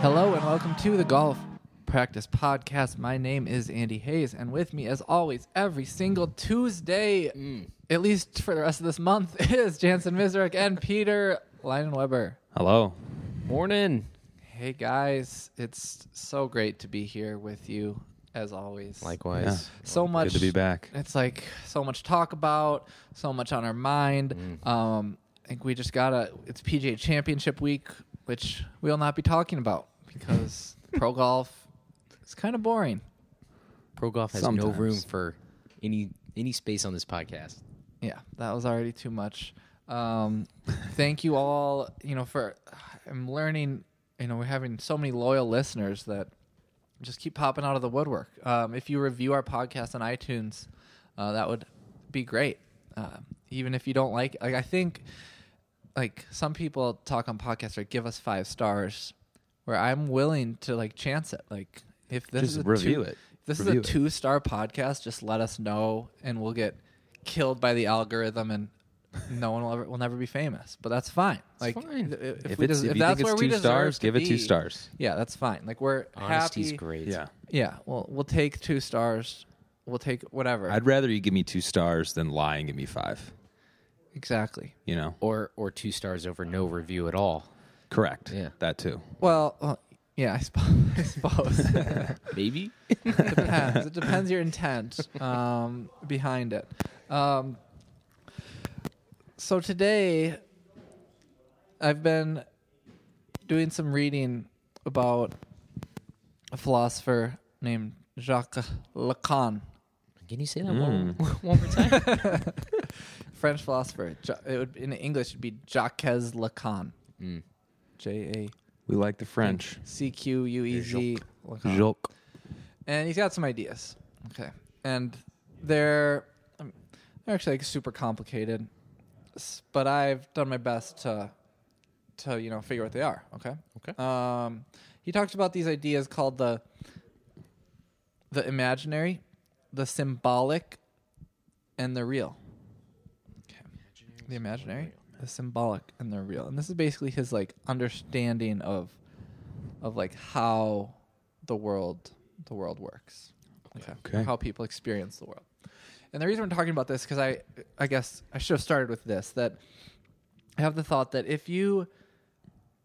Hello and welcome to the Golf Practice Podcast. My name is Andy Hayes, and with me, as always, every single Tuesday, at least for the rest of this month, is Jantzen Mizarek and Peter Leinenweber. Hello. Morning. Hey guys, it's so great to be here with you, as always. Likewise. so much Good to be back. It's like so much talk about, so much on our mind. Um, I think we just gotta. It's PGA Championship week, which we'll not be talking about because pro golf is kind of boring. Pro golf has no room for any any space on this podcast. Yeah, that was already too much. Um, thank you all. You know, for I'm learning. You know, we're having so many loyal listeners that just keep popping out of the woodwork. Um, if you review our podcast on iTunes, uh, that would be great. Uh, even if you don't like, like I think, like some people talk on podcasts or give us five stars, where I'm willing to like chance it. Like if this Just is a review two, it. if this Review it. is a two star podcast, just let us know, and we'll get killed by the algorithm and. No one will ever will never be famous, but that's fine. like fine. If, If, we it's, des- if, if you that's think where it's we two deserve stars, give it two stars. Yeah, that's fine. Like we're Honesty's happy. great. Yeah. Yeah, well, we'll take two stars. We'll take whatever. I'd rather you give me two stars than lie and give me five. Exactly. You know? Or or two stars over no review at all. Correct. Yeah. That too. Well, uh, yeah, I suppose. I suppose. Maybe. depends. It depends your intent um, behind it. Um, so today, I've been doing some reading about a philosopher named Jacques Lacan, Can you say that one, one more time? French philosopher. Ja- It would in English it'd be Jacques Lacan. Mm. J We like the French. C Q U E Z. Lacan. Jacques. and he's got some ideas. Okay, and they're um, they're actually like super complicated, s- but I've done my best to to you know figure what they are. Okay. Okay. Um, he talks about these ideas called the the imaginary, the symbolic, and the real. Okay. The imaginary, the symbolic, and the real. And this is basically his like understanding of of like how the world the world works. Okay. Okay. How people experience the world. And the reason we're talking about this because I I guess I should have started with this that I have the thought that if you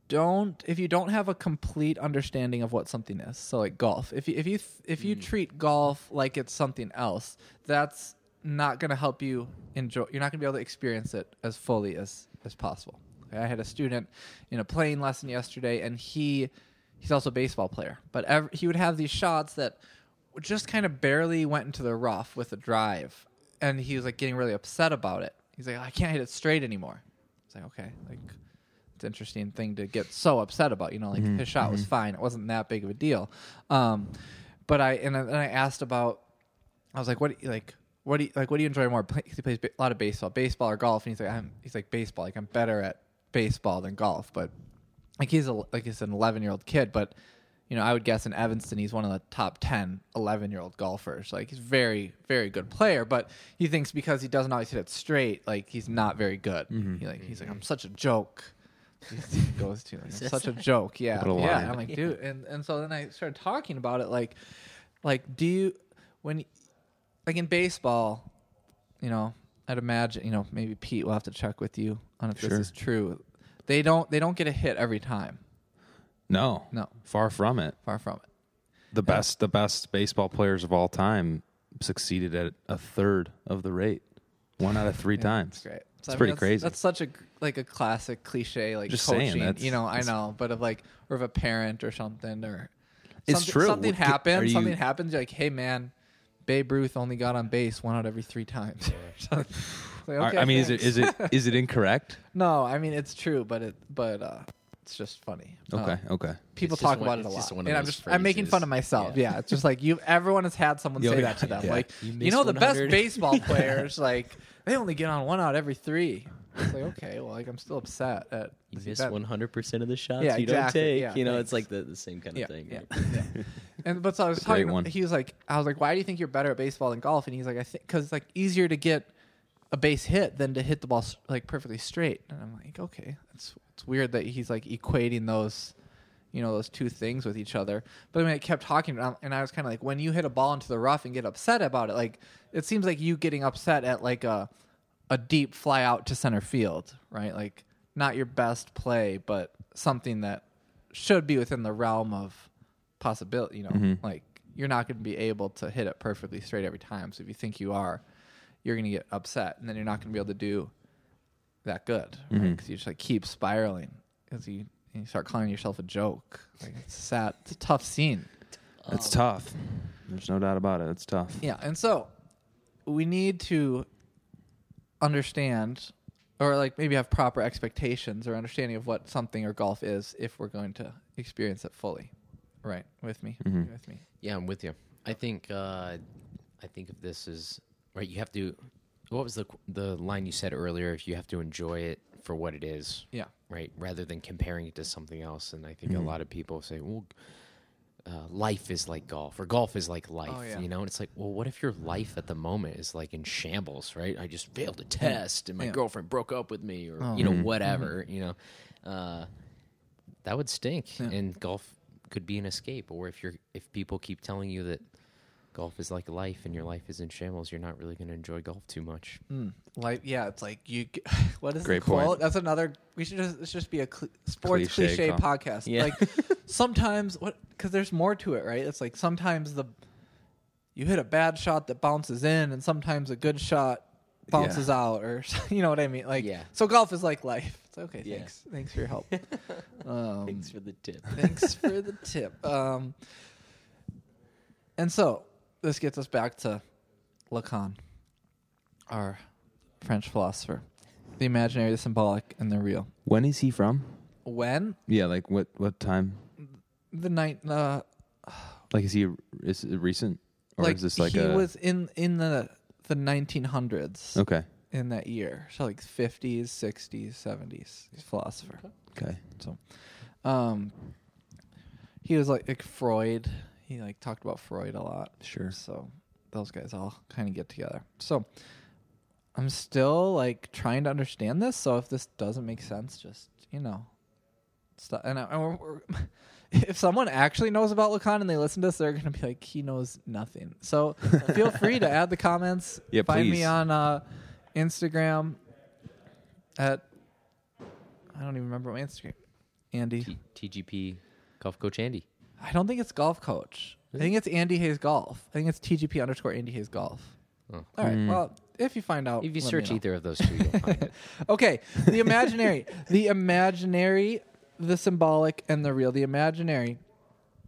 don't if you don't have a complete understanding of what something is so like golf if you if you th- if you treat golf like it's something else that's not going to help you enjoy you're not going to be able to experience it as fully as as possible okay? i had a student in a playing lesson yesterday and he he's also a baseball player but ev- he would have these shots that just kind of barely went into the rough with a drive and he was like getting really upset about it he's like i can't hit it straight anymore it's like okay like it's an interesting thing to get so upset about. You know, like his shot was fine; it wasn't that big of a deal. Um, but I and then I asked about. I was like, "What like? What do you like? What do you enjoy more?" He plays a lot of baseball, baseball or golf, and he's like, "I'm." He's like, "Baseball. Like I'm better at baseball than golf." But like he's a like he's an 11 year old kid, but you know, I would guess in Evanston he's one of the top 10 11 year old golfers. Like he's very very good player, but he thinks because he doesn't always hit it straight, like he's not very good. He like he's like I'm such a joke. He goes to like, I'm such a joke. Yeah, yeah. I'm like, dude, and and so then I started talking about it, like, like do you when like in baseball, you know, I'd imagine, you know, maybe Pete will have to check with you on if Sure. this is true. They don't they don't get a hit every time. No. No. Far from it. Far from it. The best the best baseball players of all time succeeded at a third of the rate. One out of three times. It's great. It's pretty that's- crazy. That's such a like a classic cliche, like Just saying, coaching. that's- you know, I that's- know, but of like, or of a parent or something, or It's something, true. Something What- are happens. you- Something happens. You're like, hey man, Babe Ruth only got on base one out every three times. Like, Are- okay, I mean, is it is it is it incorrect? No, I mean it's true, but it but uh It's just funny. Okay. Um, okay. people It's just talk one- about it a lot, just one of and I'm those just I'm making fun of myself. Yeah. Yeah, it's just like you. Everyone has had someone Yeah, say yeah, that to them. yeah. Like You you, missed know, the best baseball players like they only get on one out every three. It's like okay, well, like I'm still upset at You miss one hundred percent of the shots Yeah, you exactly. don't take. Yeah, you know, thanks. it's like the, the same kind yeah, of thing. yeah, right? yeah. And but so I was a talking. one. He was like, I was like, why do you think you're better at baseball than golf? And he's like, I think because it's like easier to get a base hit than to hit the ball like perfectly straight. And I'm like, okay, it's it's weird that he's like equating those, you know, those two things with each other. But I mean, I kept talking, and I- and I was kind of like, when you hit a ball into the rough and get upset about it, like it seems like you getting upset at like a a deep fly out to center field, right? Like not your best play, but something that should be within the realm of possibility. You know, mm-hmm. like you're not going to be able to hit it perfectly straight every time. So if you think you are, you're going to get upset, and then you're not going to be able to do that good because mm-hmm. you just like keep spiraling because you you start calling yourself a joke. Like it's sad. It's a tough scene. It's um, tough. There's no doubt about it. It's tough. Yeah, and so we need to understand or like maybe have proper expectations or understanding of what something or golf is if we're going to experience it fully. Right, with me, Mhm. with me. Yeah, I'm with you. I think uh, I think of this as right. You have to. What was the the line you said earlier? If you have to enjoy it for what it is, Yeah, right, rather than comparing it to something else. And I think Mm-hmm. a lot of people say, well. Uh, life is like golf, or golf is like life, Oh, yeah. you know. And it's like, well, what if your life at the moment is like in shambles, right? I just failed a test, and my Yeah. girlfriend broke up with me, or Oh. you know, whatever, you know. Uh, that would stink, Yeah. and golf could be an escape. Or if you're, if people keep telling you that golf is like life and your life is in shambles, you're not really going to enjoy golf too much. mm. like yeah, it's like you. g- What is Great the quote? point. That's another. We should just. It should just be a cl- sports cliche, Cliche podcast. Yeah. Like sometimes what? Because there's more to it, right? It's like sometimes the you hit a bad shot that bounces in, and sometimes a good shot bounces out, or you know what I mean? Like Yeah. So golf is like life. It's okay. Yeah. Thanks. Thanks for your help. um, Thanks for the tip. Thanks for the tip. Um, and so this gets us back to Lacan, our French philosopher. The imaginary, the symbolic, and the real. When is he from? When Yeah, like what what time? the night, uh, Like is he is it recent or like is this like he a was in in the the 1900s Okay. In that year, so like 50s, 60s, 70s. He's a philosopher. Okay. So, um, he was like, like Freud. He like talked about Freud a lot. Sure. So those guys all kind of get together. So I'm still like trying to understand this. So if this doesn't make sense, just you know, stop. And, I, and we're, we're, if someone actually knows about Lacan and they listen to this, they're gonna be like, he knows nothing. So feel free to add the comments. Yeah, Find me on uh, Instagram at I don't even remember my Instagram. Andy. T- TGP golf coach Andy. I don't think it's golf coach. I think it's Andy Hayes Golf. I think it's TGP underscore Andy Hayes Golf. Oh. All right. Hmm. Well, if you find out, If you let me search know. either of those two, you'll find it. Okay, the imaginary, the imaginary, the symbolic, and the real. The imaginary,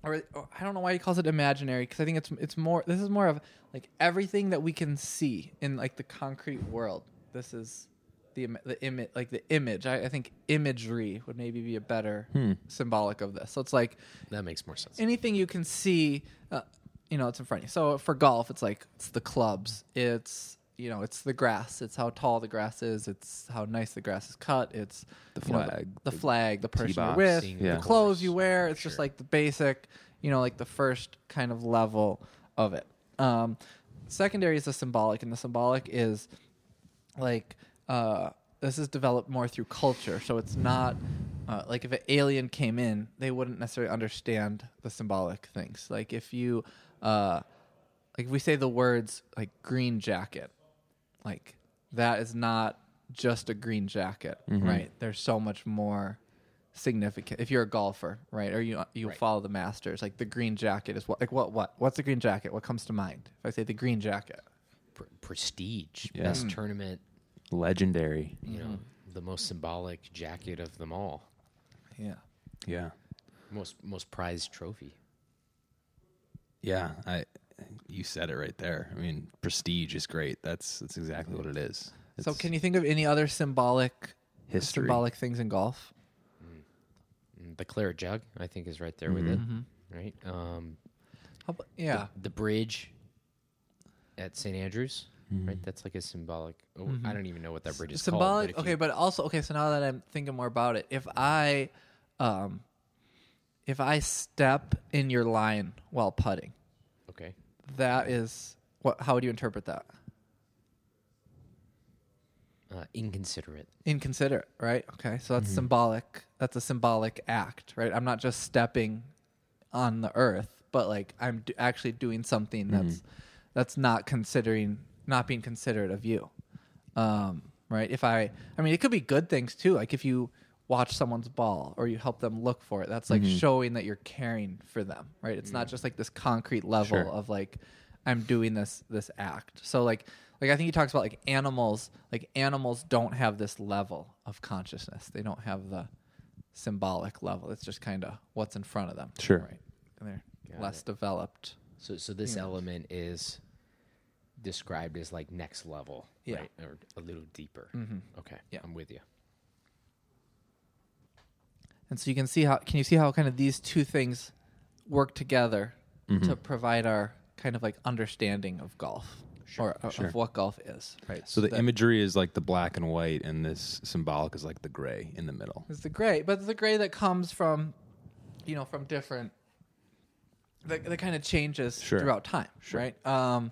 or, or I don't know why he calls it imaginary because I think it's it's more. This is more of like everything that we can see in like the concrete world. This is the the image, like the image. I, I think imagery would maybe be a better symbolic of this. So it's like That makes more sense. anything you can see, uh, you know, it's in front of you. So for golf, it's like it's the clubs, it's you know, it's the grass, it's how tall the grass is, it's how nice the grass is cut, it's The you know, flag, the, flag, the person you're with, Yeah. the clothes you wear. It's just like the basic, you know, like the first kind of level of it. Um, secondary is the symbolic, and the symbolic is like uh, this is developed more through culture. So it's not uh, like if an alien came in, they wouldn't necessarily understand the symbolic things. Like if you, uh, like if we say the words like green jacket, like that is not just a green jacket, mm-hmm. right? There's so much more significant. If you're a golfer, right, or you you follow the Masters, like the green jacket is what like what what what's the green jacket? What comes to mind if I say the green jacket? Pr- prestige, Yeah. best mm. tournament, Legendary. you know, the most symbolic jacket of them all, Yeah. Yeah. most most prized trophy. Yeah. I you said it right there. I mean, prestige is great. That's that's exactly what it is. So can you think of any other symbolic history? symbolic things in golf? Mm. the claret jug, I think, is right there with mm-hmm. it. Mm-hmm. Right. Um, How about- yeah. the bridge at St. Andrews. Mm-hmm. Right. That's like a symbolic. Oh, I don't even know what that bridge is called. symbolic called. okay but also okay so now that i'm thinking more about it if i um if i step in your line while putting okay. That is what how would you interpret that Uh, inconsiderate. inconsiderate right okay so Mm-hmm. that's symbolic that's a symbolic act right i'm not just stepping on the earth but like i'm do- actually doing something Mm-hmm. that's that's not considering not being considerate of you um right if i i mean it could be good things too like if you watch someone's ball or you help them look for it that's like Mm-hmm. showing that you're caring for them right it's not just like this concrete level Sure. of like i'm doing this this act so like like i think he talks about like animals like animals don't have this level of consciousness they don't have the symbolic level it's just kind of what's in front of them Sure. right and they're Got less it. developed So, so this element is described as like next level, Yeah. right? Or a little deeper. Mm-hmm. Okay. Yeah. I'm with you. And so you can see how can you see how kind of these two things work together to provide our kind of like understanding of golf or of- Sure. of what golf is, right? So the that imagery is like the black and white, and this symbolic is like the gray in the middle. It's the gray, but the gray that comes from, you know, from different. That, that kind of changes Sure. throughout time, right? Um,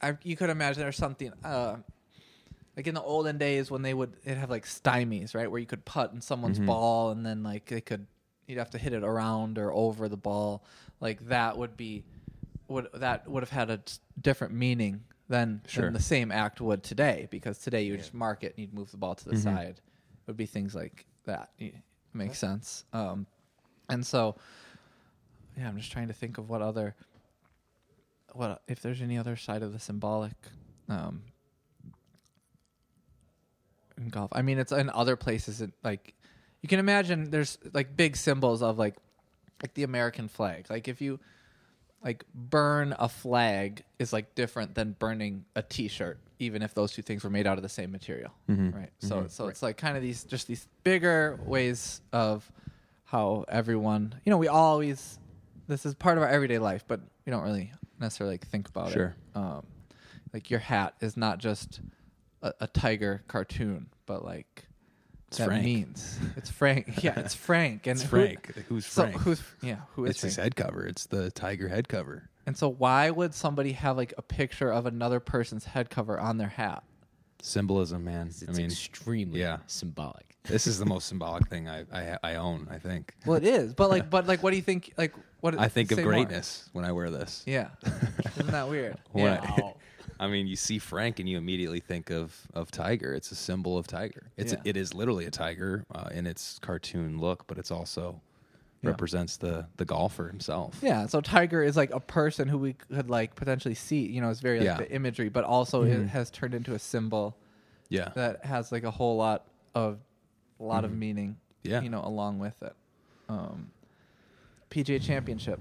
I, you could imagine there's something uh, like in the olden days when they would they'd have like stymies, right, where you could putt in someone's Mm-hmm. ball and then like they could you'd have to hit it around or over the ball, like that would be would that would have had a different meaning than, Sure. than the same act would today because today you would just mark it and you'd move the ball to Mm-hmm. the side. It would be things like that. Y- Makes sense. Um, and so, yeah, I'm just trying to think of what other, what if there's any other side of the symbolic, um, in golf. I mean, it's in other places. It, like you can imagine, there's like big symbols of like, like the American flag. Like if you like burn a flag is like different than burning a t-shirt even if those two things were made out of the same material right so so it's like kind of these just these bigger ways of how everyone you know we always this is part of our everyday life but we don't really necessarily like, think about Sure. it um like your hat is not just a, a tiger cartoon but like It's that Frank. means it's frank yeah it's frank and It's who- Frank. Who's so Frank? who's yeah who is it's his head cover. It's the tiger head cover. And so, why would somebody have like a picture of another person's head cover on their hat? Symbolism, man. It's I mean, extremely yeah. symbolic. this is the most symbolic thing I, I I own. I think. Well, it is, but like, but like, what do you think? Like, what I think of say more. greatness when I wear this. Yeah, isn't that weird? When yeah. I, I mean, you see Frank and you immediately think of of tiger. It's a symbol of tiger. It's Yeah. it is literally a tiger uh, in its cartoon look, but it's also Yeah. represents the the golfer himself. Yeah, so tiger is like a person who we could like potentially see. You know, it's very like Yeah. the imagery, but also it has turned into a symbol Yeah. that has like a whole lot of a lot of meaning. Yeah. you know, along with it. Um, PGA Championship,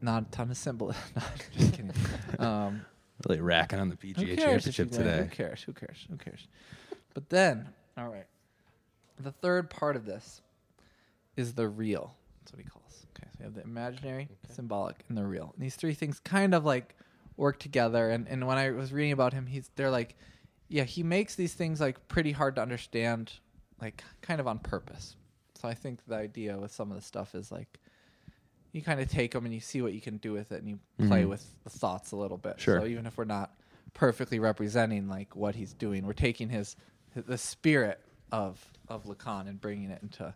not a ton of symbol. no, just kidding. Um, really racking on the PGA cares Championship today. Who cares? Who cares? Who cares? But then, all right, the third part of this is the real. That's what he calls. Okay, so we have the imaginary, symbolic, and the real. And these three things kind of like work together. And and when I was reading about him, he's they're like, yeah, he makes these things like pretty hard to understand, like kind of on purpose. So I think the idea with some of the stuff is like. You kind of take them and you see what you can do with it, and you play mm-hmm. with the thoughts a little bit. Sure. So even if we're not perfectly representing like what he's doing. We're taking his, his the spirit of of Lacan and bringing it into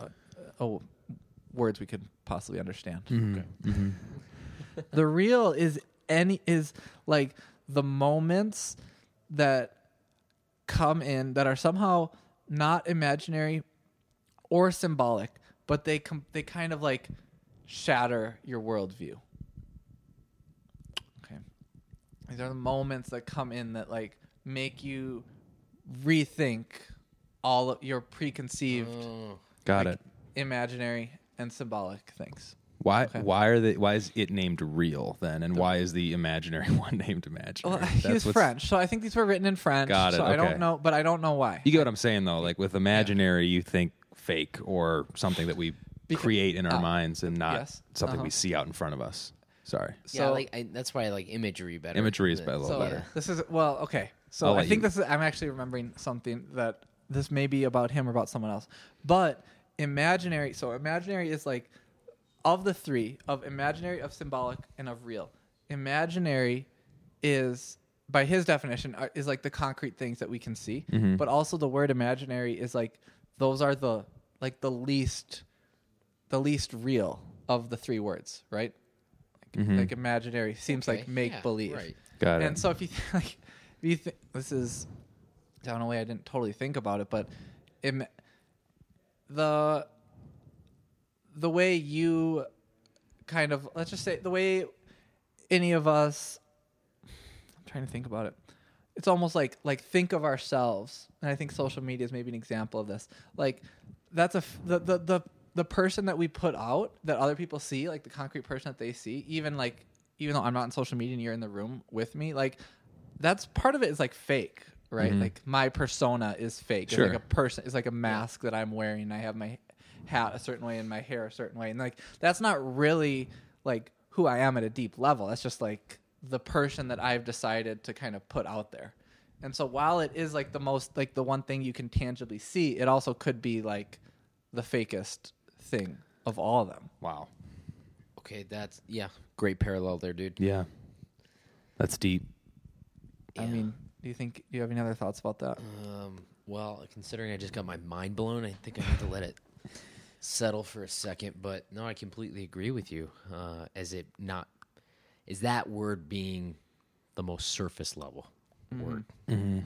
uh, oh words we could possibly understand. Mm-hmm. Okay. Mm-hmm. the real is any is like the moments that come in that are somehow not imaginary or symbolic, but they com- they kind of like shatter your worldview. Okay. These are the moments that come in that like make you rethink all of your preconceived mm. Got like, it. imaginary and symbolic things. Why Okay. why are they why is it named real then and why is the imaginary one named imaginary? Well, he was French, so I think these were written in French. Got it, So I don't know, but I don't know why. You get what I'm saying though. Like with imaginary, you think fake or something that we Beca- create in our oh, minds and not yes. something Uh-huh. we see out in front of us. Sorry. yeah, So- like I, that's why I like imagery better. Imagery is than- better, a little so better. this is well, okay. So I'll I think you- this is. I'm actually remembering something that this may be about him or about someone else, but imaginary. So imaginary is like of the three of imaginary, of symbolic, and of real. Imaginary is by his definition is like the concrete things that we can see, Mm-hmm. but also the word imaginary is like those are the like the least the least real of the three words, right? Like, Mm-hmm. like imaginary seems Okay, like make yeah, believe. right. Got it. And so if you th- like, if you think this is down a way I didn't totally think about it, but Im- the the way you kind of let's just say the way any of us I'm trying to think about it. It's almost like like think of ourselves, and I think social media is maybe an example of this. Like that's a f- the the the the person that we put out that other people see, like the concrete person that they see, even like even though I'm not on social media and you're in the room with me, like that's part of it is like fake, right? Mm-hmm. Like my persona is fake. Sure. It's like a person. It's like a mask that I'm wearing. I have my hat a certain way and my hair a certain way, and like that's not really like who I am at a deep level. That's just like the person that I've decided to kind of put out there. And so while it is like the most like the one thing you can tangibly see, it also could be like the fakest thing of all of them. wow. Okay, that's yeah, great parallel there, dude. Yeah. That's deep. I Yeah. mean, do you think do you have any other thoughts about that? Um, well, considering I just got my mind blown, I think I need to let it settle for a second. But no, I completely agree with you. Uh, as it not is that word being the most surface level mm-hmm. word. Mm-hmm.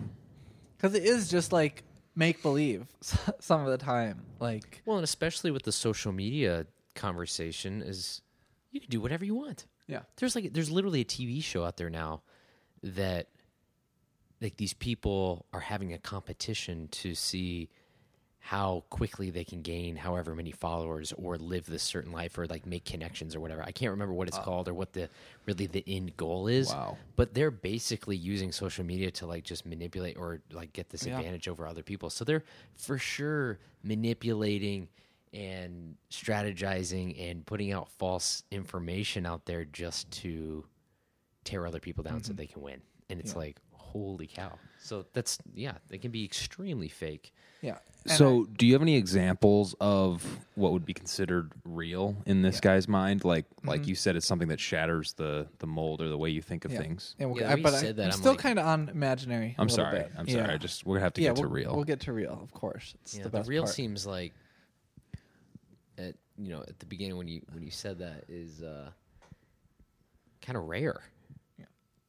Because it is just like make believe some of the time. Like Well, and especially with the social media conversation, is you can do whatever you want. yeah, There's like there's literally a TV show out there now that like these people are having a competition to see how quickly they can gain however many followers or live this certain life or like make connections or whatever. I can't remember what it's uh. called or what the really the end goal is. Wow. But they're basically using social media to like just manipulate or like get this Yeah. advantage over other people. So they're for sure manipulating and strategizing and putting out false information out there just to tear other people down so mm-hmm. they can win. And it's like, holy cow. So that's yeah, they can be extremely fake. yeah. And so, do you have any examples of what would be considered real in this guy's mind? Like, like you said, it's something that shatters the the mold or the way you think of yeah. things. Yeah, we'll, Yeah, I, but said I, that, I'm I'm still like- kind of on imaginary. a I'm sorry. bit. I'm sorry. Yeah. I just we're gonna have to yeah, get we'll, to real. We'll get to real, of course. It's Yeah, the the, real part. seems like at you know at the beginning when you when you said that is uh, kind of rare.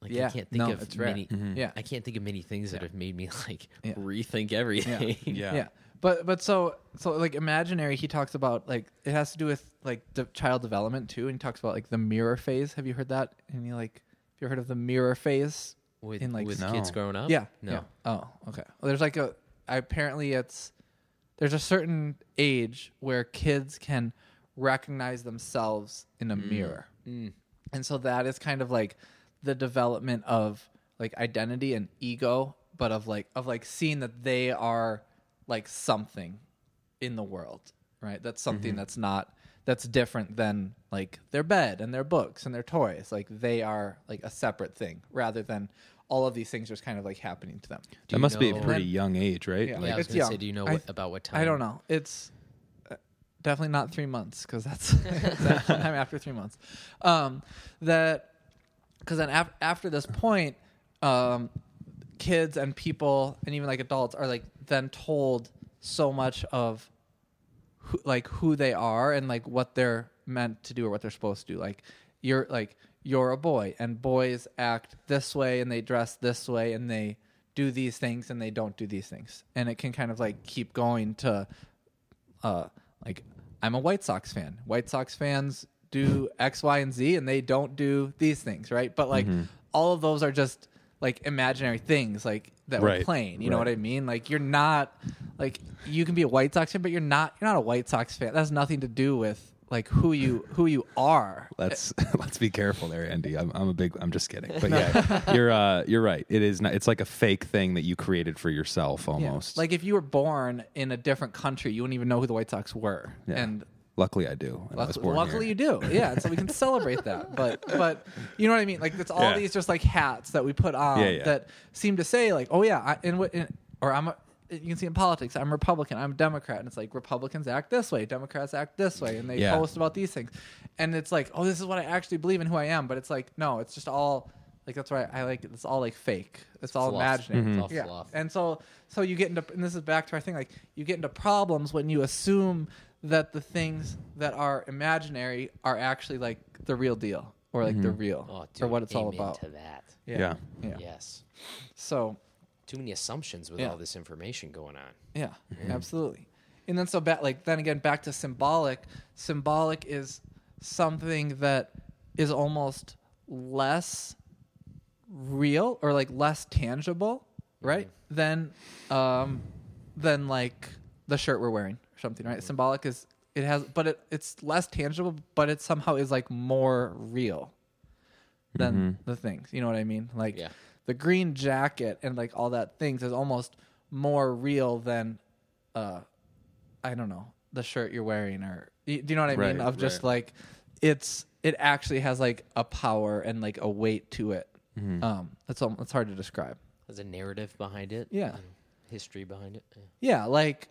Like Yeah, I can't think no, of it's rare. many. Mm-hmm. Yeah. I can't think of many things that have made me like Yeah. rethink everything. yeah. yeah but but so so like imaginary he talks about like it has to do with like de- child development too and he talks about like the mirror phase have you heard that and you like have you heard of the mirror phase with in like with No. kids growing up. yeah no. yeah. oh okay well there's like a apparently it's there's a certain age where kids can recognize themselves in a mm. mirror mm. and so that is kind of like the development of like identity and ego but of like of like seeing that they are like something in the world right that's something that's not that's different than like their bed and their books and their toys like they are like a separate thing rather than all of these things just kind of like happening to them Do That you must be a know- pretty young age, right? Yeah. Yeah, Like, I was gonna say, do you know what, th- about what time? I don't know it's uh, definitely not three months because that's that's sometime after three months um that because then af- after this point um kids and people and even like adults are like then told so much of who, like who they are and like what they're meant to do or what they're supposed to do like you're like you're a boy and boys act this way and they dress this way and they do these things and they don't do these things and it can kind of like keep going to uh like I'm a White Sox fan. White Sox fans do X, Y, and Z and they don't do these things, right? But like all of those are just like imaginary things like that we're playing. You know what I mean? Like you're not like you can be a White Sox fan, but you're not you're not a White Sox fan. That has nothing to do with like who you who you are. Let's let's be careful there, Andy. I'm, I'm a big. I'm just kidding, but yeah, you're uh, you're right. It is not. It's like a fake thing that you created for yourself, Yeah. almost. Like if you were born in a different country, you wouldn't even know who the White Sox were. Yeah. And luckily, I do. and I was luckily, born luckily here. you do. Yeah, and so we can celebrate that. But but you know what I mean? Like it's all Yeah. these just like hats that we put on Yeah, yeah. that seem to say like, oh yeah, I, in, what- in or I'm a, you can see in politics, I'm Republican, I'm Democrat, and it's like Republicans act this way, Democrats act this way, and they Yeah. post about these things, and it's like, oh, this is what I actually believe in who I am, but it's like, no, it's just all like that's why I like it. It's all like fake. It's all fluff. imaginary. Mhm. It's all yeah. fluff. And so so you get into and this is back to our thing like you get into problems when you assume that the things that are imaginary are actually like the real deal or like the mm-hmm. real Oh, dude, or what it's all amen about. To that. Yeah. Yeah. Yes. So Too many assumptions with Yeah. all this information going on. Yeah, mm-hmm. absolutely. And then so back like then again back to symbolic. Symbolic is something that is almost less real or like less tangible, right? Mm-hmm. Than um than like the shirt we're wearing or something, right? Symbolic is it has but it it's less tangible, but it somehow is like more real than the things. You know what I mean? Like Yeah. the green jacket and like all that things is almost more real than uh I don't know, the shirt you're wearing or do you know what I mean? Of just right. like it's it actually has like a power and like a weight to it. Mm-hmm. Um it's al- it's hard to describe. There's a narrative behind it. Yeah. history behind it. Yeah. Yeah, like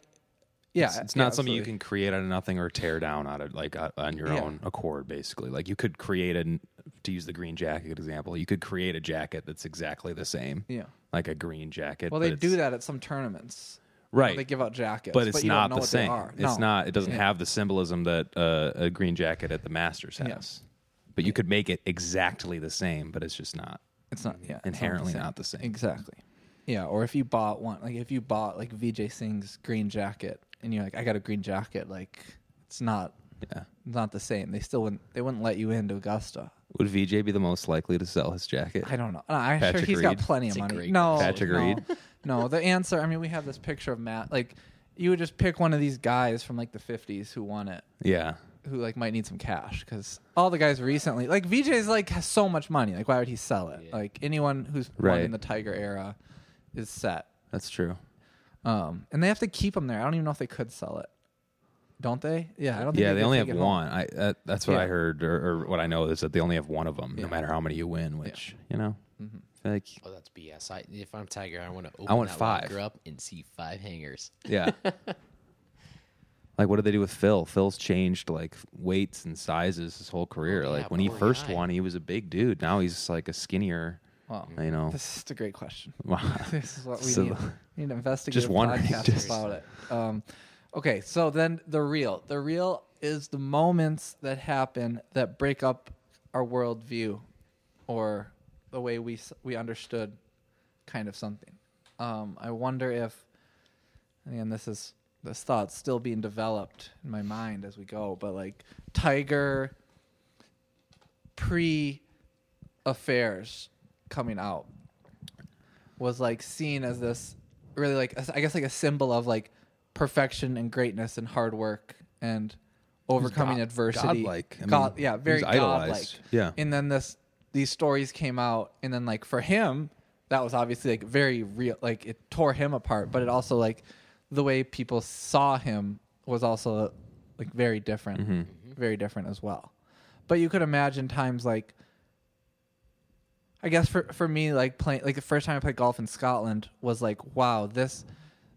yeah, It's, it's yeah, not something you can create out of nothing or tear down out of like uh, on your Yeah. own accord. Basically, like you could create a to use the green jacket example. You could create a jacket that's exactly the same. Yeah. like a green jacket. Well, they do that at some tournaments. Right? They give out jackets, but it's you don't know the same. It's No. not. It doesn't Yeah. have the symbolism that uh, a green jacket at the Masters has. Yeah. But you could make it exactly the same, but it's just not. It's not yeah, Inherently same. not the same. Exactly. Yeah, or if you bought one, like if you bought like Vijay Singh's green jacket, and you're like, I got a green jacket, like it's not Yeah. not the same. They still wouldn't they wouldn't let you into Augusta. Would Vijay be the most likely to sell his jacket? I don't know. I'm sure Patrick he's got Reed? plenty It's of a money. great No, Patrick no, Reed? no. The answer. I mean, we have this picture of Matt. Like, you would just pick one of these guys from like the '50s who won it, Yeah. who like might need some cash because all the guys recently, like Vijay's like has so much money. Like, why would he sell it? Yeah. Like anyone who's won Right. in the Tiger era is set. That's true. Um, and they have to keep them there. I don't even know if they could sell it. Don't they? Yeah, I don't. think Yeah, they could only have one. I that, that's what Yeah. I heard, or, or what I know is that they only have one of them, Yeah. no matter how many you win. Which you know, Mm-hmm. Like Oh, that's BS. I, if I'm Tiger, I want to open want that five. locker up and see five hangers. yeah. like, what did they do with Phil? Phil's changed like weights and sizes his whole career. Oh, like when he first guy. won, he was a big dude. Now he's like a skinnier. Wow. You know, This is a great question. This is what we So- need. We need to investigate Just wondering, podcast just- about it. Um, okay, so then the real. The real is the moments that happen that break up our worldview or the way we we understood kind of something. Um, I wonder if, and this is this thought's still being developed in my mind as we go, but like Tiger pre affairs coming out was like seen as this really like I guess like a symbol of like perfection and greatness and hard work and overcoming God- adversity. godlike. I God, mean, yeah, very godlike. Yeah. And then this these stories came out and then like for him that was obviously like very real like it tore him apart, but it also like the way people saw him was also like very different. Mm-hmm. Very different as well. But you could imagine times like I guess for for me, like playing like the first time I played golf in Scotland was like, wow, this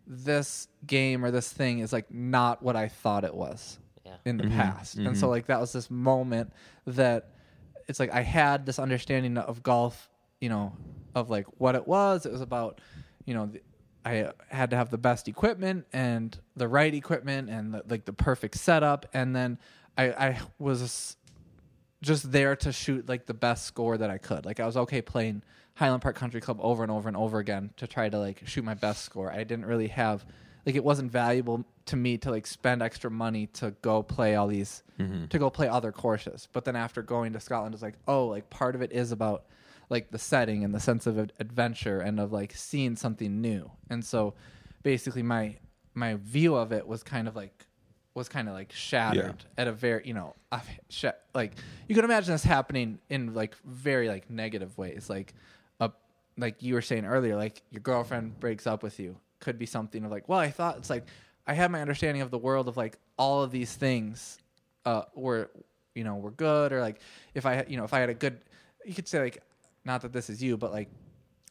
this game or this thing is like not what I thought it was Yeah. in the Mm-hmm. past. And so like that was this moment that it's like I had this understanding of golf, you know, of like what it was. It was about, you know, the, I had to have the best equipment and the right equipment and the, like the perfect setup. And then I, I was just there to shoot like the best score that I could. Like I was okay playing Highland Park Country Club over and over and over again to try to like shoot my best score. I didn't really have like it wasn't valuable to me to like spend extra money to go play all these mm-hmm. to go play other courses. But then after going to Scotland it's like, oh, like part of it is about like the setting and the sense of adventure and of like seeing something new. And so basically my my view of it was kind of like was kind of like shattered at a very you know sh- like you can imagine this happening in like very like negative ways like a like you were saying earlier like your girlfriend breaks up with you could be something of like well I thought it's like I had my understanding of the world of like all of these things uh were you know were good or like if I you know if I had a good you could say like not that this is you but like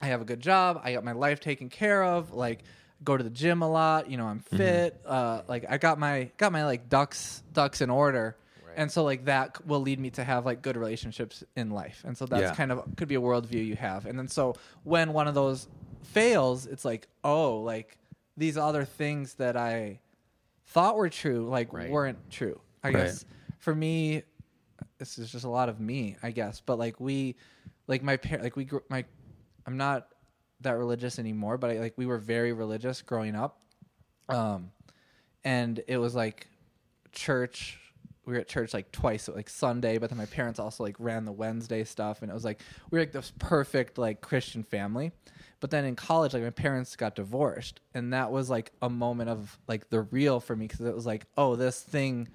I have a good job. I got my life taken care of. Like go to the gym a lot. You know, I'm fit. Uh, like I got my got my like ducks ducks in order. And so like that will lead me to have like good relationships in life. And so that's Yeah. kind of could be a worldview you have. And then so when one of those fails, it's like, oh, like these other things that I thought were true, like Right. weren't true. I Right. guess for me, this is just a lot of me, I guess. But like we, like my parent, like we, grew, my, I'm not that religious anymore, but I, like we were very religious growing up, um, and it was like church. We were at church like twice, like Sunday, but then my parents also like ran the Wednesday stuff, and it was like we were like this perfect like Christian family. But then in college, like my parents got divorced, and that was like a moment of like the real for me because it was like, oh, this thing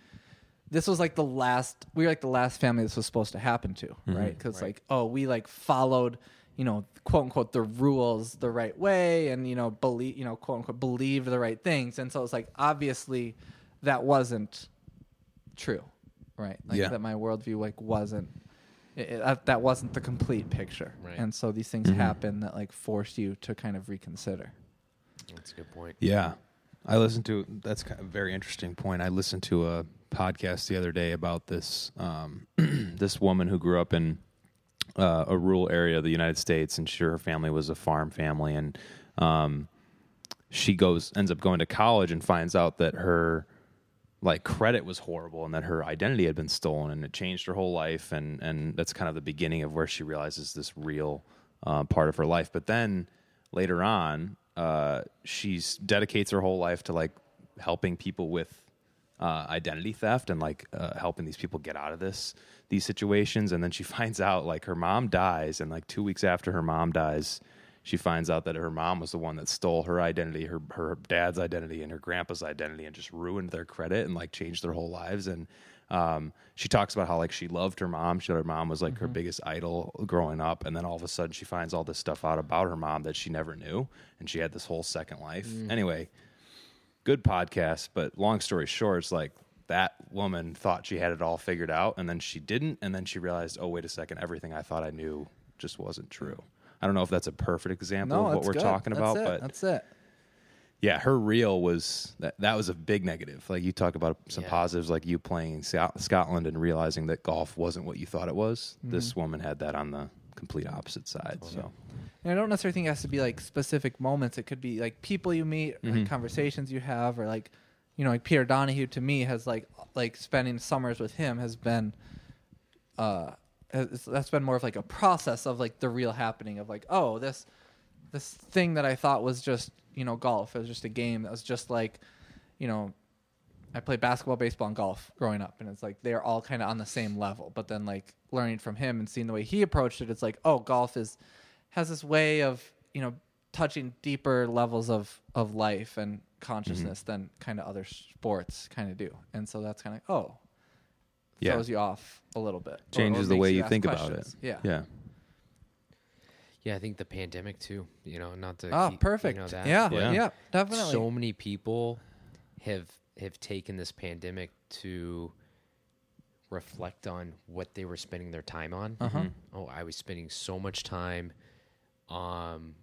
this was like the last we were like the last family this was supposed to happen to right because like oh we like followed you know quote unquote the rules the right way and you know believe you know quote unquote believed the right things and so it's like obviously that wasn't true right like Yeah. that my worldview like wasn't it, it- that, that wasn't the complete picture Right. and so these things happen that like force you to kind of reconsider That's a good point. Yeah. I listened to that's kind of a very interesting point. I listened to a podcast the other day about this um, this woman who grew up in uh, a rural area of the United States, and she, her family was a farm family, and um, she goes ends up going to college and finds out that her like credit was horrible and that her identity had been stolen and it changed her whole life and and that's kind of the beginning of where she realizes this real uh, part of her life. But then later on uh, she's dedicates her whole life to like helping people with uh, identity theft and like uh, helping these people get out of this these situations and then she finds out like her mom dies and like two weeks after her mom dies she finds out that her mom was the one that stole her identity her her dad's identity and her grandpa's identity and just ruined their credit and like changed their whole lives. And um, she talks about how like she loved her mom she her mom was like her biggest idol growing up and then all of a sudden she finds all this stuff out about her mom that she never knew and she had this whole second life. Anyway good podcast, but long story short, it's like that woman thought she had it all figured out, and then she didn't, and then she realized, oh wait a second, everything I thought I knew just wasn't true. I don't know if that's a perfect example no of what we're good. talking That's about, it. but that's it yeah, her real was that that was a big negative. Like you talk about some Yeah. positives, like you playing Scotland and realizing that golf wasn't what you thought it was. This Mm-hmm. woman had that on the complete opposite side. So And I don't necessarily think it has to be like specific moments. It could be like people you meet, Mm-hmm. like conversations you have, or like you know, like Peter Donahue to me has like like spending summers with him has been uh has, that's been more of like a process of like the real happening of like oh this this thing that I thought was just you know golf it was just a game that was just like you know I played basketball, baseball, and golf growing up, and it's like they're all kind of on the same level. But then, like learning from him and seeing the way he approached it, it's like, oh, golf is has this way of you know touching deeper levels of of life and consciousness than kind of other sports kind of do. And so that's kind of oh, Yeah. throws you off a little bit, or- or changes the way you ask think about it. Yeah, yeah. Yeah, I think the pandemic too. You know, not to Oh, keep- perfect. You know, that, yeah, Yeah. yeah, definitely. So many people have have taken this pandemic to reflect on what they were spending their time on. Uh-huh. Oh, I was spending so much time um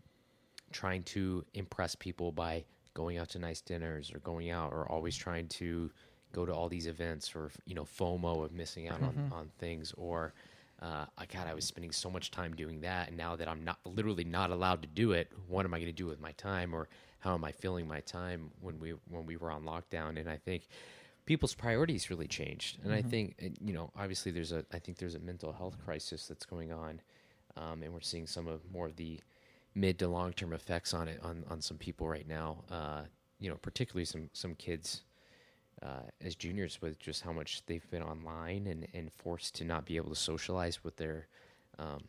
trying to impress people by going out to nice dinners or going out or always trying to go to all these events or you know FOMO of missing out Mm-hmm. on, on things or uh, I God, I was spending so much time doing that, and now that I'm not literally not allowed to do it, what am I going to do with my time, or how am I filling my time when we when we were on lockdown? And I think people's priorities really changed, and I think you know obviously there's a I think there's a mental health crisis that's going on, um, and we're seeing some of more of the mid to long term effects on it on on some people right now. Uh, you know, particularly some some kids uh, as juniors with just how much they've been online and, and forced to not be able to socialize with their um,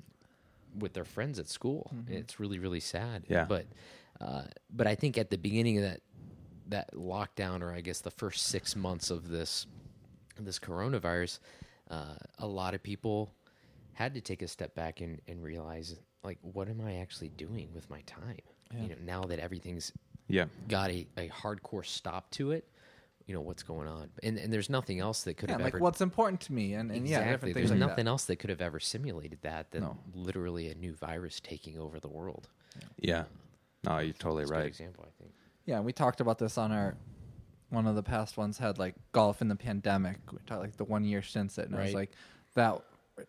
with their friends at school. It's really really sad. Yeah. But uh, but I think at the beginning of that that lockdown, or I guess the first six months of this this coronavirus, uh, a lot of people had to take a step back and, and realize, like, what am I actually doing with my time? You know, now that everything's Yeah. got a, a hardcore stop to it, you know what's going on, and and there's nothing else that could Yeah, have like ever what's important to me, and, and yeah, exactly. different There's like nothing that. else that could have ever simulated that than No. literally a new virus taking over the world. Yeah. No, you're totally That's a good right. example, I think. Yeah, we talked about this on our one of the past ones had like golf in the pandemic. We talked like the one year since it, and it was like that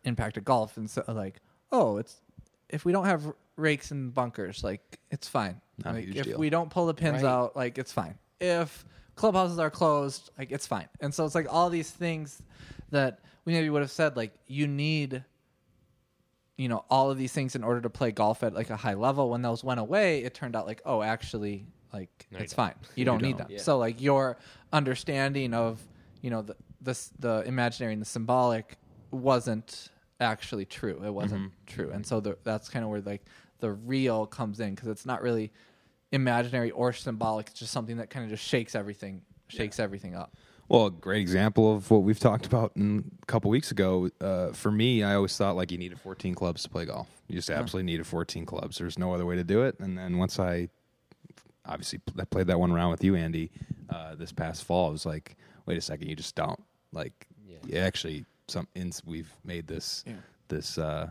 impacted golf, and so like, oh, it's if we don't have rakes and bunkers, like it's fine. Not a like huge if deal. we don't pull the pins Right. out, like it's fine. If clubhouses are closed, like it's fine. And so it's like all these things that we maybe would have said like you need you know all of these things in order to play golf at like a high level when those went away it turned out like oh actually like No, it's don't. fine you don't need don't. them Yeah. so like your understanding of you know the this the imaginary and the symbolic wasn't actually true it wasn't Mm-hmm. true and so the, that's kind of where like the real comes in because it's not really imaginary or symbolic it's just something that kind of just shakes everything shakes everything up Well, a great example of what we've talked about in, a couple weeks ago. Uh, for me, I always thought like you needed 14 clubs to play golf. You just absolutely needed 14 clubs. There's no other way to do it. And then once I obviously I played that one round with you, Andy, uh, this past fall, I was like, wait a second, you just don't like. Yeah. Yeah. Actually, some ins we've made this Yeah. this. Uh,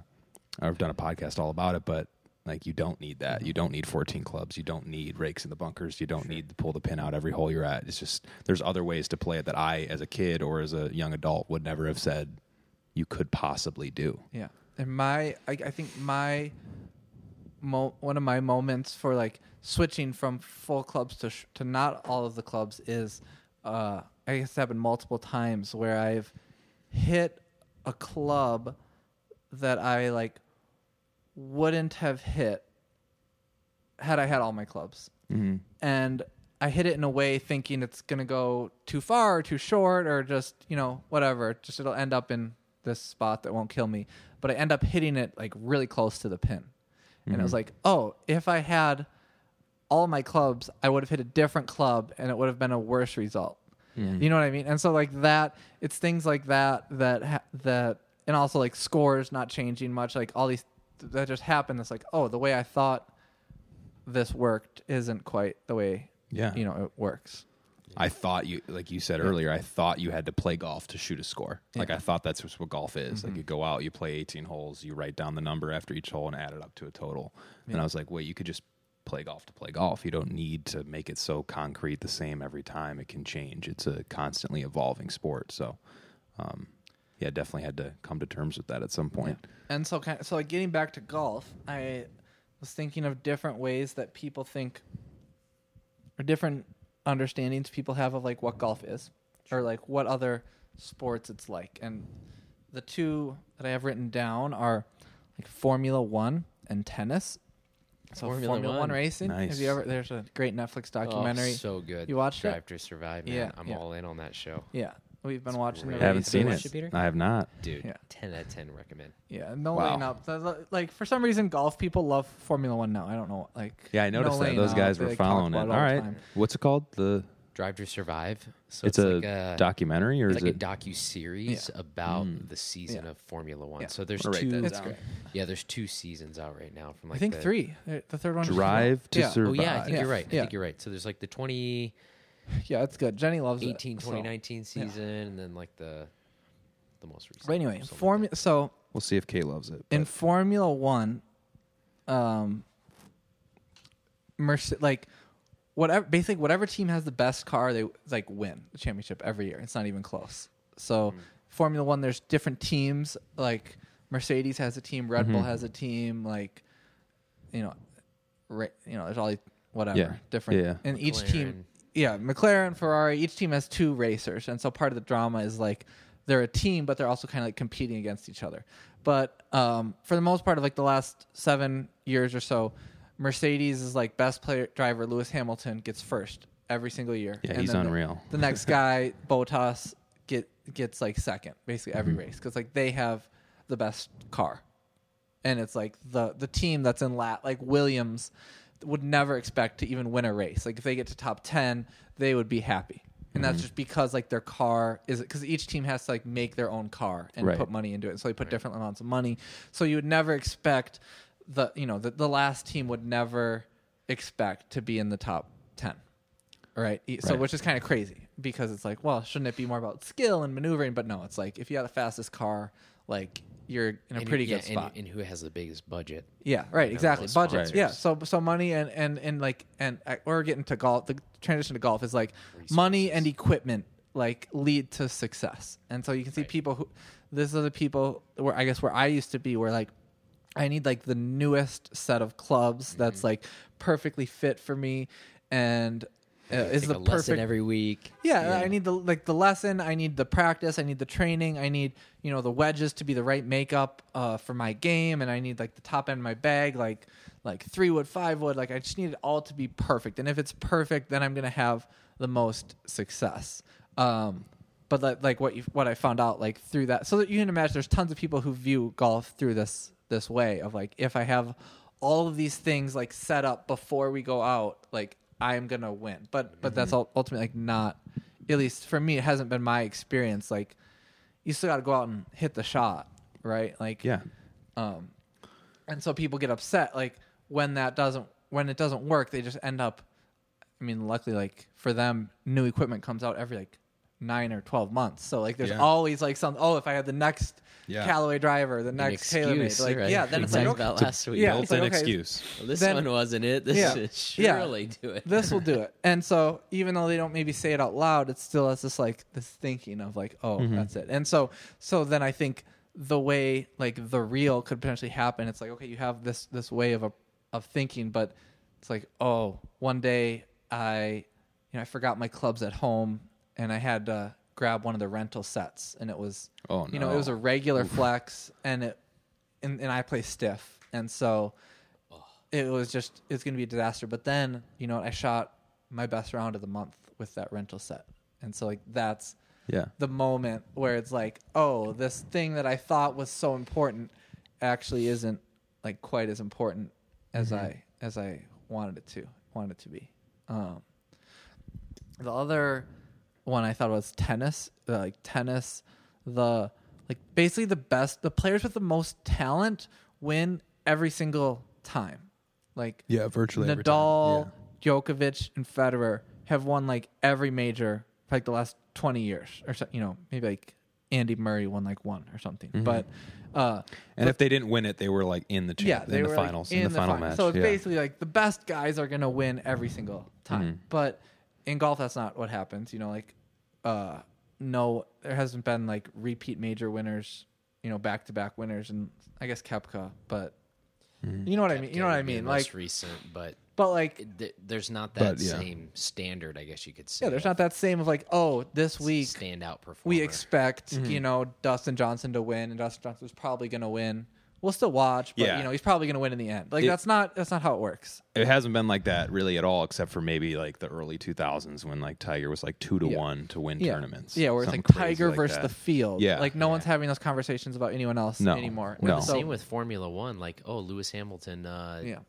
I've done a podcast all about it, but like you don't need that. You don't need 14 clubs. You don't need rakes in the bunkers. You don't need to pull the pin out every hole you're at. It's just there's other ways to play it that I, as a kid or as a young adult, would never have said you could possibly do. Yeah, and my I, I think my mo- one of my moments for like switching from full clubs to sh- to not all of the clubs is uh, I guess it's happened multiple times where I've hit a club that I like wouldn't have hit had I had all my clubs. Mm-hmm. And I hit it in a way thinking it's going to go too far or too short or just, you know, whatever. Just it'll end up in this spot that won't kill me. But I end up hitting it like really close to the pin. And it was like, oh, if I had all my clubs, I would have hit a different club and it would have been a worse result. You know what I mean? And so like that, it's things like that that ha- that, and also like scores not changing much. Like all these that just happen. It's like, oh, the way I thought this worked isn't quite the way Yeah. you know it works. I thought you, like you said earlier, I thought you had to play golf to shoot a score. Like I thought that's what golf is. Like mm-hmm. you go out, you play 18 holes, you write down the number after each hole and add it up to a total. And I was like, wait, you could just play golf to play golf. You don't need to make it so concrete the same every time. It can change. It's a constantly evolving sport. So, um, yeah, definitely had to come to terms with that at some point. And so, kind of, so like getting back to golf, I was thinking of different ways that people think, or different understandings people have of like what golf is, or like what other sports it's like. And the two that I have written down are like Formula One and tennis. So Formula Formula, One. One. racing. Nice. Have you ever? There's a great Netflix oh, documentary. Oh, so good. You watched it? Drive to Survive, man. Yeah, I'm yeah. all in on that show. yeah, we've been watching. great. I Haven't seen it. it, Peter? I have not. Dude, Yeah. 10 out of 10 recommend. Yeah, no Wow. laying up. The- the- Like for some reason, golf people love Formula One now. I don't know. Like Yeah, I no noticed that. Those guys They, were like, following it. about All the right. time. What's it called? The Drive to Survive. So it's, it's, a like a documentary or It's is like a docu series about the season Yeah. of Formula One. Yeah. So there's I'm gonna write two. It's Yeah, there's two seasons out right now from like I think the, three. The third one. just came out. Drive to yeah. Survive. Oh yeah, I think Yeah. you're right. I Yeah. think you're right. So there's like the 20. Yeah, it's good. Jenny loves it. 2019 So, yeah. season, and then like the the most recent. But anyway, something like Formula. So We'll see if Kate loves it. in Formula One, um, Merce- like whatever, basically whatever team has the best car, they like win the championship every year. It's not even close. So Formula One, there's different teams. Like Mercedes has a team, Red Bull has a team. Like you know, ra- you know, there's all these whatever Yeah. different. Yeah. And each team, yeah, McLaren, Ferrari, each team has two racers, and so part of the drama is like they're a team, but they're also kind of like competing against each other. But um, for the most part of like the last seven years or so, Mercedes is like best player driver Lewis Hamilton gets first every single year. Yeah, And he's then the- unreal. The, next guy, Bottas, get gets like second basically every Mm-hmm. race because like they have the best car and it's like the the team that's in lat like Williams would never expect to even win a race. Like if they get to top 10, they would be happy. And Mm-hmm. that's just because like their car is because each team has to like make their own car and Right. put money into it. And So they put different amounts of money. So you would never expect the you know the, the last team would never expect to be in the top 10 right so Right. which is kind of crazy because it's like well shouldn't it be more about skill and maneuvering but no it's like if you have the fastest car like you're in a And pretty yeah, good spot And, and who has the biggest budget? yeah, right, exactly. those Budgets, yeah. So so money and and and like and uh, we're getting to golf. The transition to golf is like money and equipment like lead to success. And so you can see people who this are the people where I guess where I used to be where like I need like the newest set of clubs Mm-hmm. that's like perfectly fit for me and uh, is Take the a lesson every week. yeah, I need the like the lesson. I need the practice. I need the training. I need you know the wedges to be the right makeup uh, for my game, and I need like the top end of my bag, like like three wood, five wood. Like I just need it all to be perfect. And if it's perfect, then I'm gonna have the most success. Um, but like, like what you what I found out like through that, so that you can imagine, there's tons of people who view golf through this this way of like if I have all of these things like set up before we go out, like I'm gonna win. But but that's ultimately like not. At least for me, it hasn't been my experience. Like you still got to go out and hit the shot, right? Like Yeah. um, and so people get upset like when that doesn't when it doesn't work. They just end up. I mean, luckily, like for them, new equipment comes out every like nine or twelve months. So like, there's Yeah. always like some. Oh, if I had the next Yeah. Callaway driver, the An next TaylorMade, excuse, like right? yeah, then We it's like okay, about last week. yeah, Built it's like, in okay, excuse. Well, this Then- one wasn't it. This Yeah. should Yeah. surely do it. this will do it. And so even though they don't maybe say it out loud, it still has this like this thinking of like, oh, Mm-hmm. that's it. And so so then I think the way like the real could potentially happen, it's like, okay, you have this this way of a of thinking, but it's like, oh, one day I you know, I forgot my clubs at home and I had to grab one of the rental sets and it was Oh, you know, it was a regular flex and it and, and I play stiff. And so it was just it's gonna be a disaster. But then you know I shot my best round of the month with that rental set, and so like that's Yeah. the moment where it's like, oh, this thing that I thought was so important actually isn't like quite as important as I as I wanted it to wanted it to be. Um, the other one I thought was tennis, uh, like tennis, the like basically the best, the players with the most talent win every single time. Like Yeah, virtually. Nadal, Djokovic, and Federer have won like every major for like the last twenty years, or so, you know maybe like Andy Murray won like one or something. Mm-hmm. But uh, And if they didn't win it, they were like in the cha- yeah, they in the were like, finals, in, the, final final. match. So it's yeah. basically like the best guys are gonna win every single time. Mm-hmm. But in golf, that's not what happens. You know, like uh, no, there hasn't been like repeat major winners. You know, back to back winners, and I guess Koepka. But Mm-hmm. you know what I mean. You know what I Would be the mean. Like, recent, but but like th- there's not But, that yeah. same standard. I guess you could say. yeah, there's not that same of like oh this week standout performer. we expect Mm-hmm. you know Dustin Johnson to win, and Dustin Johnson's probably gonna win. We'll still watch, but Yeah. you know he's probably gonna win in the end. Like It- that's not that's not how it works. it hasn't been like that really at all, except for maybe like the early 2000s when like Tiger was like two to Yeah. one to win yeah. tournaments. Yeah, where it's Something like crazy Tiger like versus that. the field. Yeah. like no one's having those conversations about anyone else No. anymore. No. So, Same with Formula One. Like, oh, Lewis Hamilton. Uh, Yeah.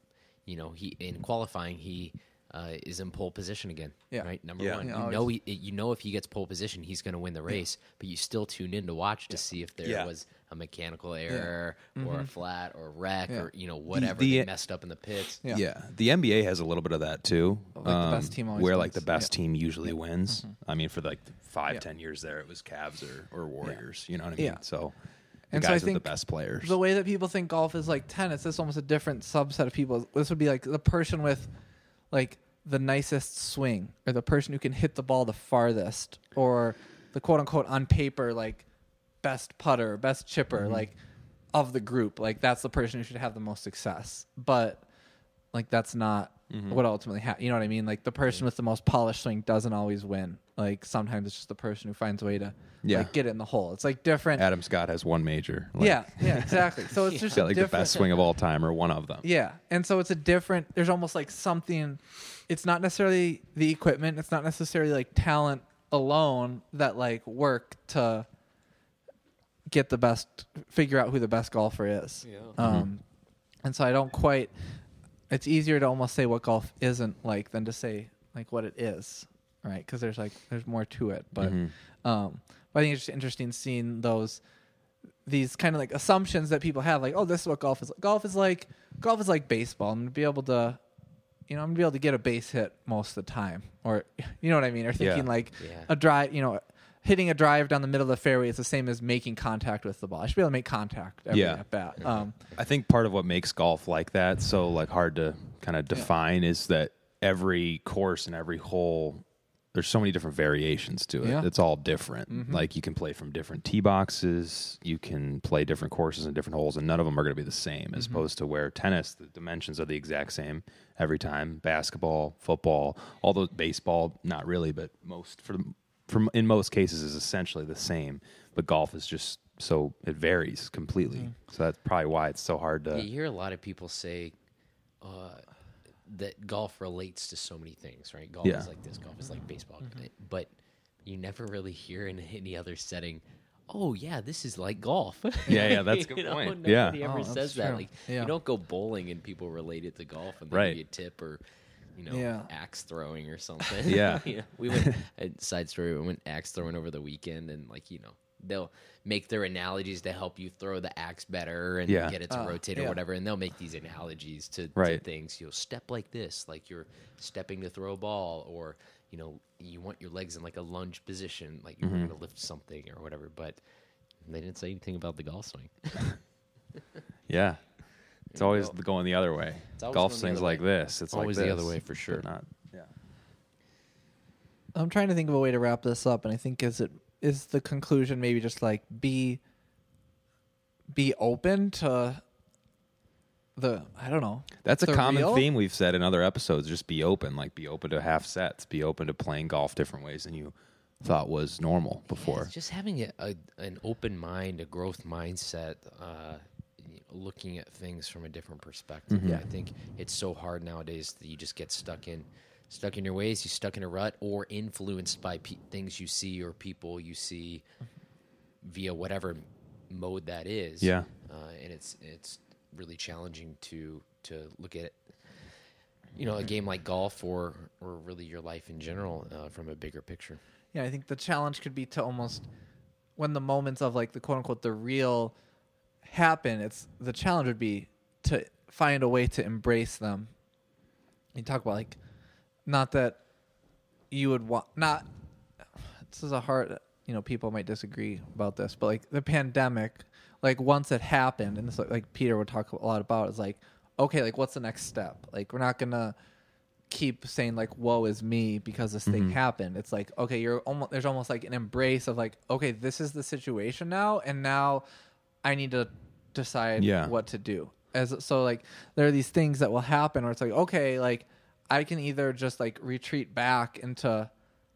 You know, he in qualifying he uh, is in pole position again. Yeah. Right. Number Yeah. one. Yeah, you know, he, you know if he gets pole position, he's going to win the race. But you still tune in to watch to see if there Yeah. was a mechanical error or a flat or a wreck Mm-hmm. Yeah. or you know whatever the- they messed up in the pits. Yeah. Yeah. the NBA has a little bit of that too. Like the best team always where like the best Yeah. Mm-hmm. team usually wins. I mean, for like five, Yeah. ten years there, it was Cavs or, or Warriors. You know what I mean? Yeah. So the And so I guys with the best players. the way that people think golf is like tennis, this is almost a different subset of people. This would be like the person with like the nicest swing, or the person who can hit the ball the farthest, or the quote unquote on paper like best putter, best chipper, Mm-hmm. like of the group. Like that's the person who should have the most success. But like that's not Mm-hmm. what ultimately happens. You know what I mean? Like the person with the most polished swing doesn't always win. Like sometimes it's just the person who finds a way to Yeah. like get it in the hole. It's like different. Adam Scott has one major. Like, yeah, yeah, exactly. So it's he's just like the best swing of all time, or one of them. Yeah, and so it's a different. There's almost like something. It's not necessarily the equipment. It's not necessarily like talent alone that like work to get the best, figure out who the best golfer is. Yeah. Um, and so I don't quite. it's easier to almost say what golf isn't like than to say like what it is, right? Because there's like there's more to it. But Mhm. um, but I think it's just interesting seeing those these kind of like assumptions that people have, like, oh, this is what golf is. like. Golf is like golf is like baseball. I'm gonna be able to, you know, I'm gonna be able to get a base hit most of the time, or you know what I mean, or thinking Yeah. like Yeah. a drive, you know. Hitting a drive down the middle of the fairway is the same as making contact with the ball. I should be able to make contact every Yeah. at bat. Um, I think part of what makes golf like that so like hard to kind of define is that every course and every hole there's so many different variations to it. Yeah. It's all different. Like you can play from different tee boxes, you can play different courses and different holes and none of them are going to be the same as opposed to where tennis the dimensions are the exact same every time. Basketball, football, although baseball not really, but most for the from in most cases is essentially the same, but golf is just so it varies completely. So that's probably why it's so hard to You hear a lot of people say uh, that golf relates to so many things, right? Golf Yeah. is like this, golf is like baseball, but you never really hear in any other setting. Oh yeah, this is like golf. Yeah, yeah, that's a good You know, point. Nobody Yeah. ever Oh, that's says that. true. Like Yeah. you don't go bowling and people relate it to golf and they Right. give you a tip or you know Yeah. axe throwing or something. Yeah. You know, we went side story. We went axe throwing over the weekend and like you know they'll make their analogies to help you throw the axe better and Yeah. get it to Ah, rotate or yeah. whatever. And they'll make these analogies to, to things. You'll step like this, like you're stepping to throw a ball, or you know you want your legs in like a lunge position, like you're Mm-hmm. going to lift something or whatever. But they didn't say anything about the golf swing. Yeah. It's always go. going the other way. It's always Golf swings like way. this. It's Always like the other way for sure. Not. Yeah. I'm trying to think of a way to wrap this up, and I think is it is the conclusion maybe just like be be open to the I don't know. That's a common real? theme we've said in other episodes. Just be open. Like be open to half sets. Be open to playing golf different ways than you thought was normal before. It's just having a, a an open mind, a growth mindset, uh, y- looking at things from a different perspective. Mm-hmm. I think it's so hard nowadays that you just get stuck in stuck in your ways, you stuck in a rut, or influenced by pe- things you see or people you see via whatever mode that is. Yeah. uh, and it's it's really challenging to to look at. You know, a game like golf, or or really your life in general, uh, from a bigger picture. Yeah, I think the challenge could be to almost when the moments of like the quote unquote the real happen, it's the challenge would be to find a way to embrace them. You talk about like not that you would want not this is a hard you know people might disagree about this but like the pandemic like once it happened and this like peter would talk a lot about is like okay like what's the next step? Like we're not gonna keep saying like woe is me because this thing mm-hmm. happened. It's like okay you're almost there's almost like an embrace of like okay this is the situation now and now i need to decide Yeah. what to do as so like there are these things that will happen where it's like okay like i can either just like retreat back into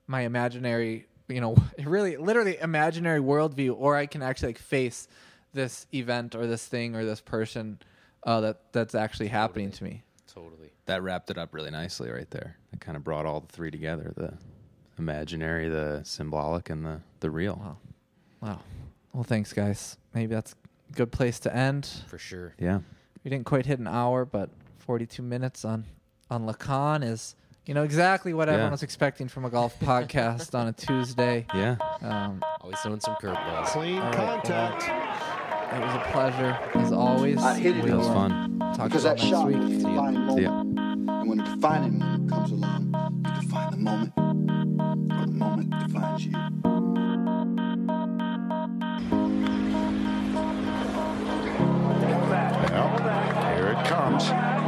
my imaginary you know really literally imaginary worldview or i can actually like face this event or this thing or this person uh, that that's actually happening to me Totally. That wrapped it up really nicely right there. It kind of brought all the three together: the imaginary, the symbolic, and the the real. Wow. Wow. Well, thanks, guys. Maybe that's a good place to end. For sure. Yeah. We didn't quite hit an hour, but 42 minutes on on Lacan is, you know, exactly what everyone was expecting from a golf podcast on a Tuesday. Yeah. Um, Always throwing some curveballs. Clean All right, contact. it was a pleasure, as always. I hit it It was uh, fun. Talk Because to that you shot next was week. defining See ya. And when the defining moment comes along, you define the moment, or the moment defines you. Well, here it comes.